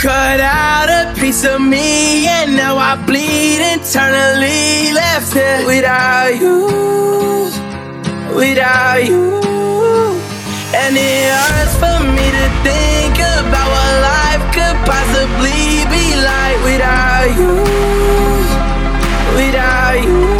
cut out a piece of me, and now I bleed internally. Left here without you, without you. And it hurts for me to think about what life could possibly be like without you, without you.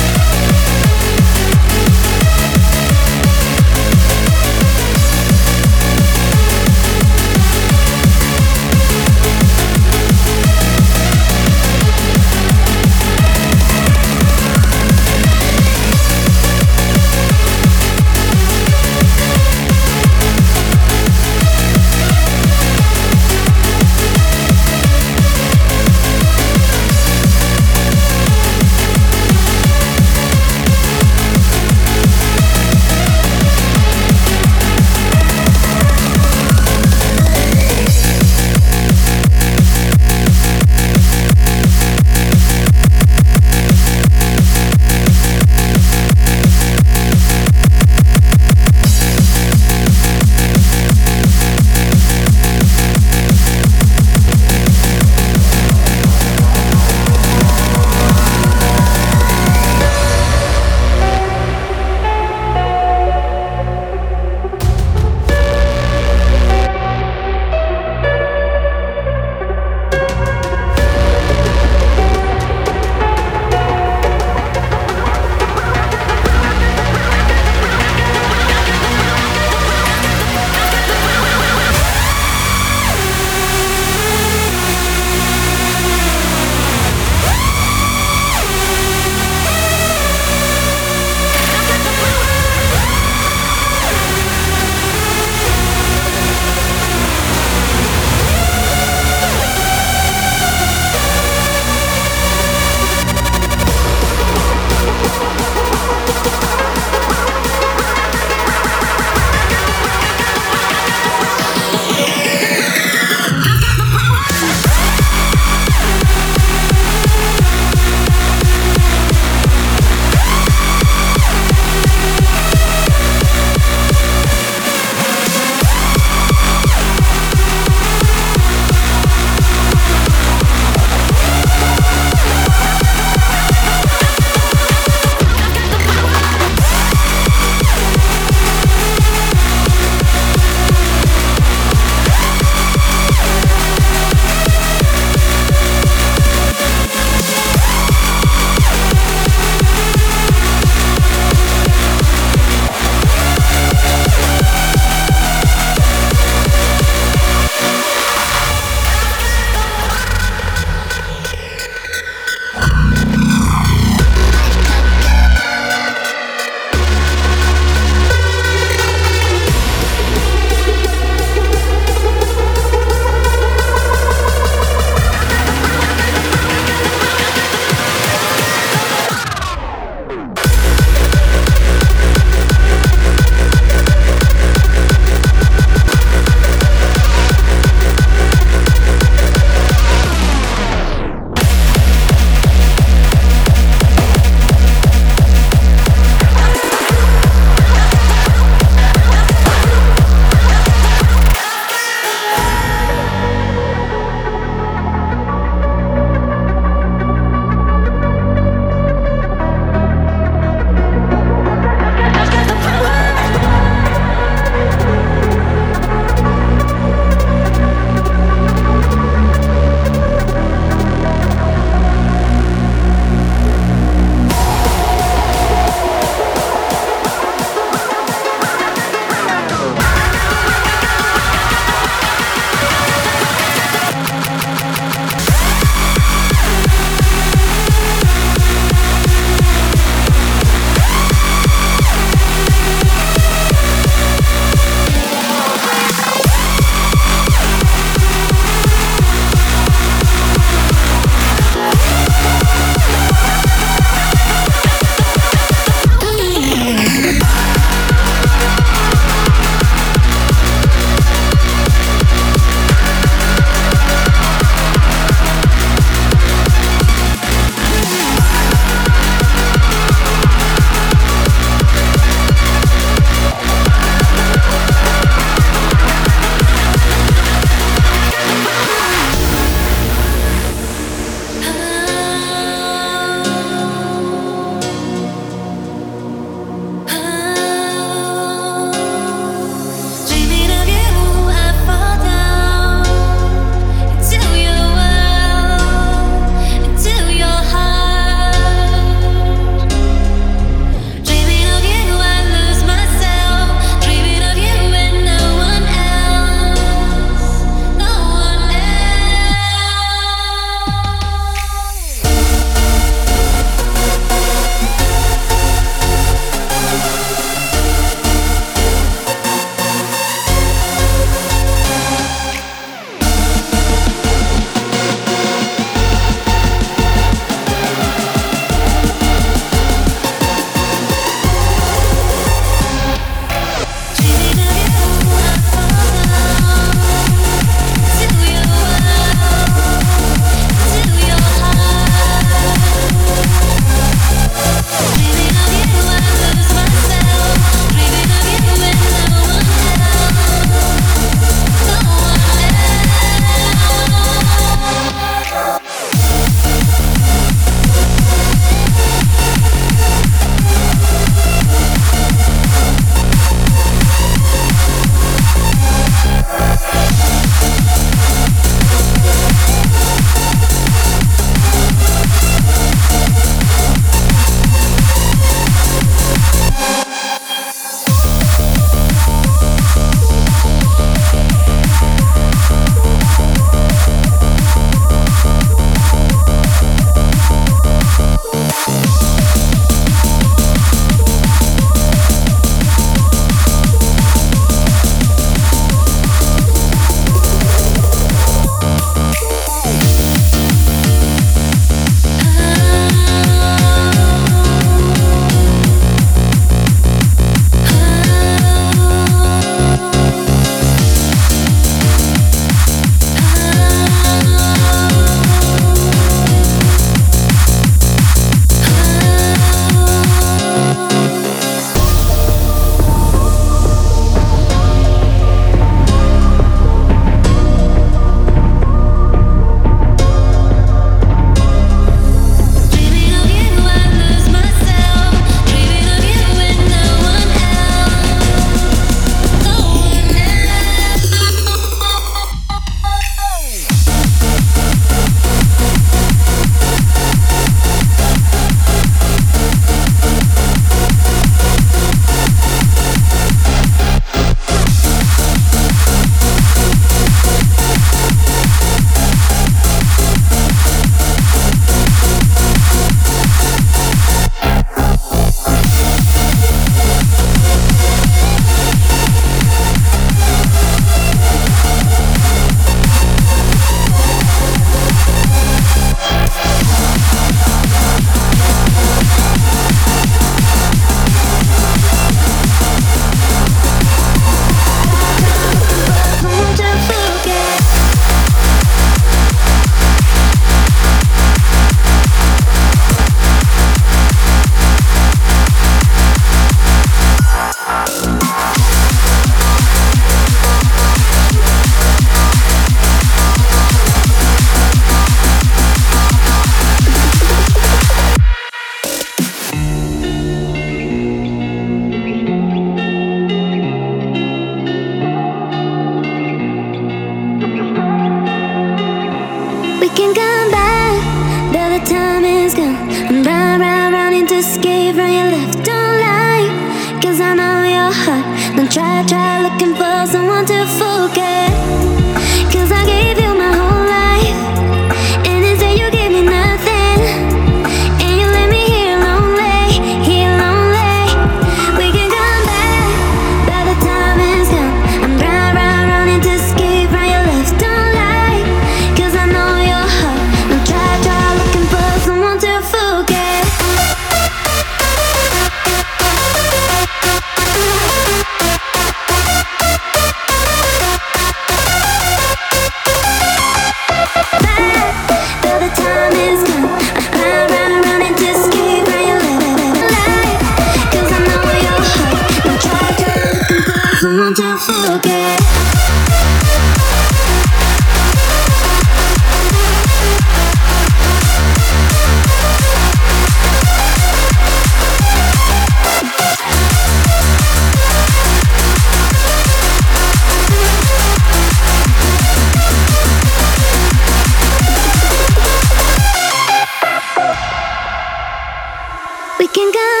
to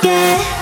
forget